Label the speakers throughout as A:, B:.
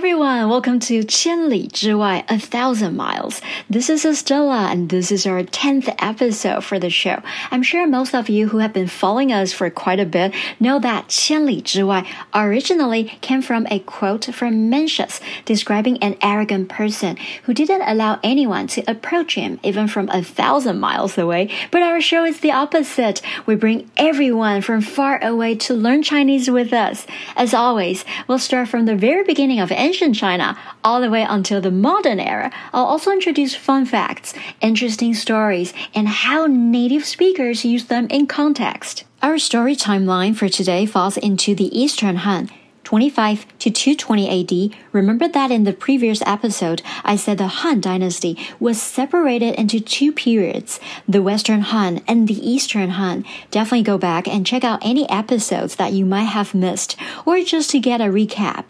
A: everyone, welcome to 千里之外, a thousand miles. This is Estella, and this is our 10th episode for the show. I'm sure most of you who have been following us for quite a bit know that 千里之外 originally came from a quote from Mencius describing an arrogant person who didn't allow anyone to approach him even from a thousand miles away. But our show is the opposite. We bring everyone from far away to learn Chinese with us. As always, we'll start from the very beginning of ancient China all the way until the modern era. I'll also introduce fun facts, interesting stories, and how native speakers use them in context. Our story timeline for today falls into the Eastern Han. 25 to 220 AD. Remember that in the previous episode, I said the Han dynasty was separated into two periods, the Western Han and the Eastern Han. Definitely go back and check out any episodes that you might have missed, or just to get a recap.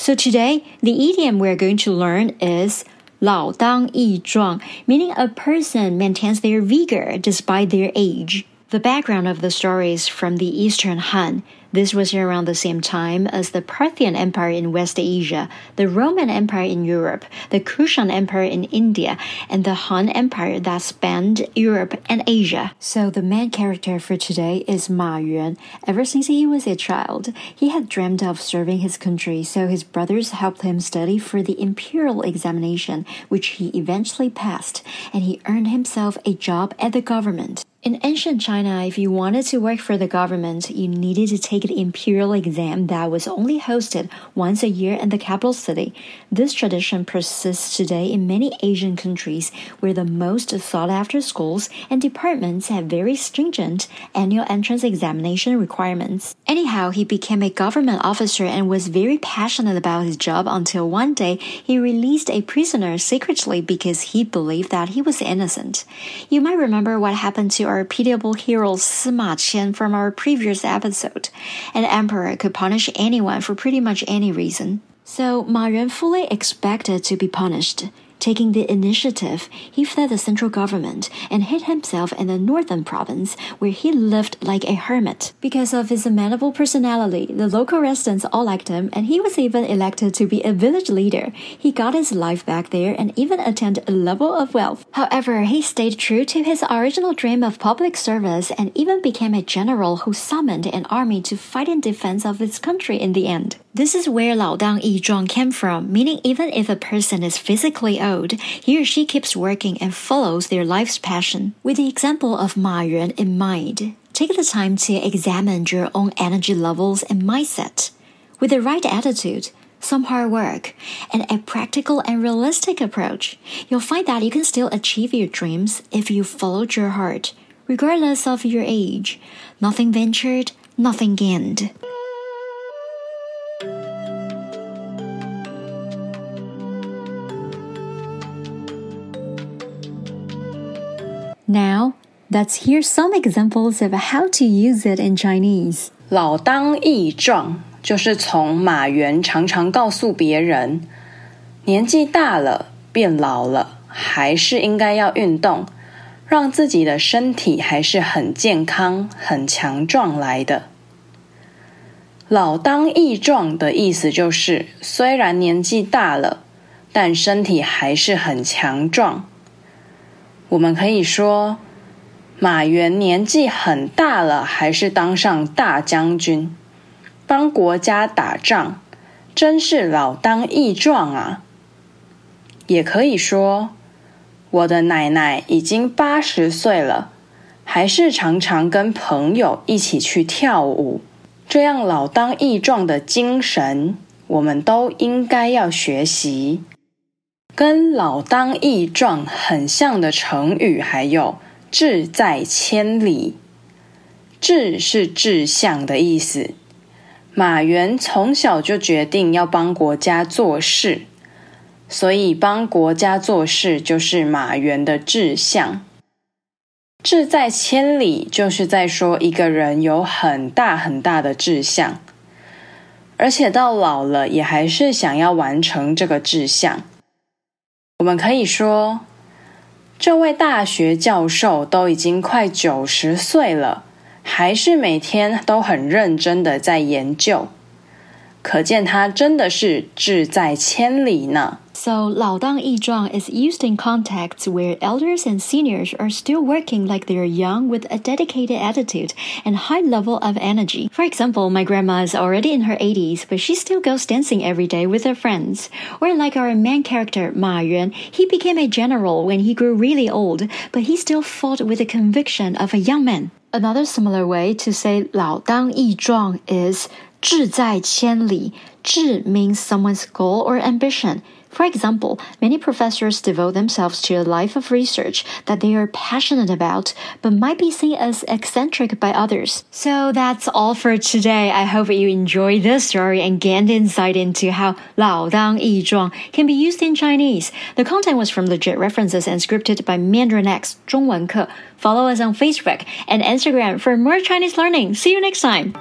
A: So today, the idiom we're going to learn is 老当益壮, meaning a person maintains their vigor despite their age. The background of the story is from the Eastern Han. This was around the same time as the Parthian Empire in West Asia, the Roman Empire in Europe, the Kushan Empire in India, and the Han Empire that spanned Europe and Asia. So the main character for today is Ma Yuan. Ever since he was a child, he had dreamed of serving his country, so his brothers helped him study for the imperial examination, which he eventually passed, and he earned himself a job at the government. In ancient China, if you wanted to work for the government, you needed to take an imperial exam that was only hosted once a year in the capital city. This tradition persists today in many Asian countries where the most sought after schools and departments have very stringent annual entrance examination requirements. Anyhow, he became a government officer and was very passionate about his job until one day he released a prisoner secretly because he believed that he was innocent. You might remember what happened to our pitiable hero Sima Qian from our previous episode. An emperor could punish anyone for pretty much any reason. So Ma Yuan fully expected to be punished. Taking the initiative, he fled the central government and hid himself in the northern province, where he lived like a hermit. Because of his amenable personality, the local residents all liked him, and he was even elected to be a village leader. He got his life back there and even attained a level of wealth. However, he stayed true to his original dream of public service and even became a general who summoned an army to fight in defense of his country in the end. This is where Lao Dang Yi Zhuang came from, meaning even if a person is physically old, he or she keeps working and follows their life's passion. With the example of Ma Yuan in mind, take the time to examine your own energy levels and mindset. With the right attitude, some hard work, and a practical and realistic approach, you'll find that you can still achieve your dreams if you followed your heart, regardless of your age. Nothing ventured, nothing gained. Now, let's hear some examples of how to use it in Chinese.
B: 老当益壮就是从马原常常告诉别人，年纪大了变老了，还是应该要运动，让自己的身体还是很健康、很强壮来的。老当益壮的意思就是，虽然年纪大了，但身体还是很强壮。 我们可以说，马原年纪很大了，还是当上大将军，帮国家打仗，真是老当益壮啊！也可以说，我的奶奶已经八十岁了，还是常常跟朋友一起去跳舞，这样老当益壮的精神，我们都应该要学习。跟“老当益壮”很像的成语还有“志在千里”。志是志向的意思。马原从小就决定要帮国家做事，所以帮国家做事就是马原的志向。志在千里就是在说一个人有很大很大的志向，而且到老了也还是想要完成这个志向。我们可以说，这位大学教授都已经快九十岁了，还是每天都很认真的在研究。可见他真的是志在千里呢。
A: So 老当益壮 is used in contexts where elders and seniors are still working like they're young with a dedicated attitude and high level of energy. For example, my grandma is already in her 80s, but she still goes dancing every day with her friends. Or like our main character, Ma Yuan, he became a general when he grew really old, but he still fought with the conviction of a young man. Another similar way to say 老当益壮 is 志在千里。志 means someone's goal or ambition. For example, many professors devote themselves to a life of research that they are passionate about, but might be seen as eccentric by others. So that's all for today. I hope you enjoyed this story and gained insight into how 老当益壮 can be used in Chinese. The content was from legit references and scripted by Mandarin X 中文课. Follow us on Facebook and Instagram for more Chinese learning. See you next time.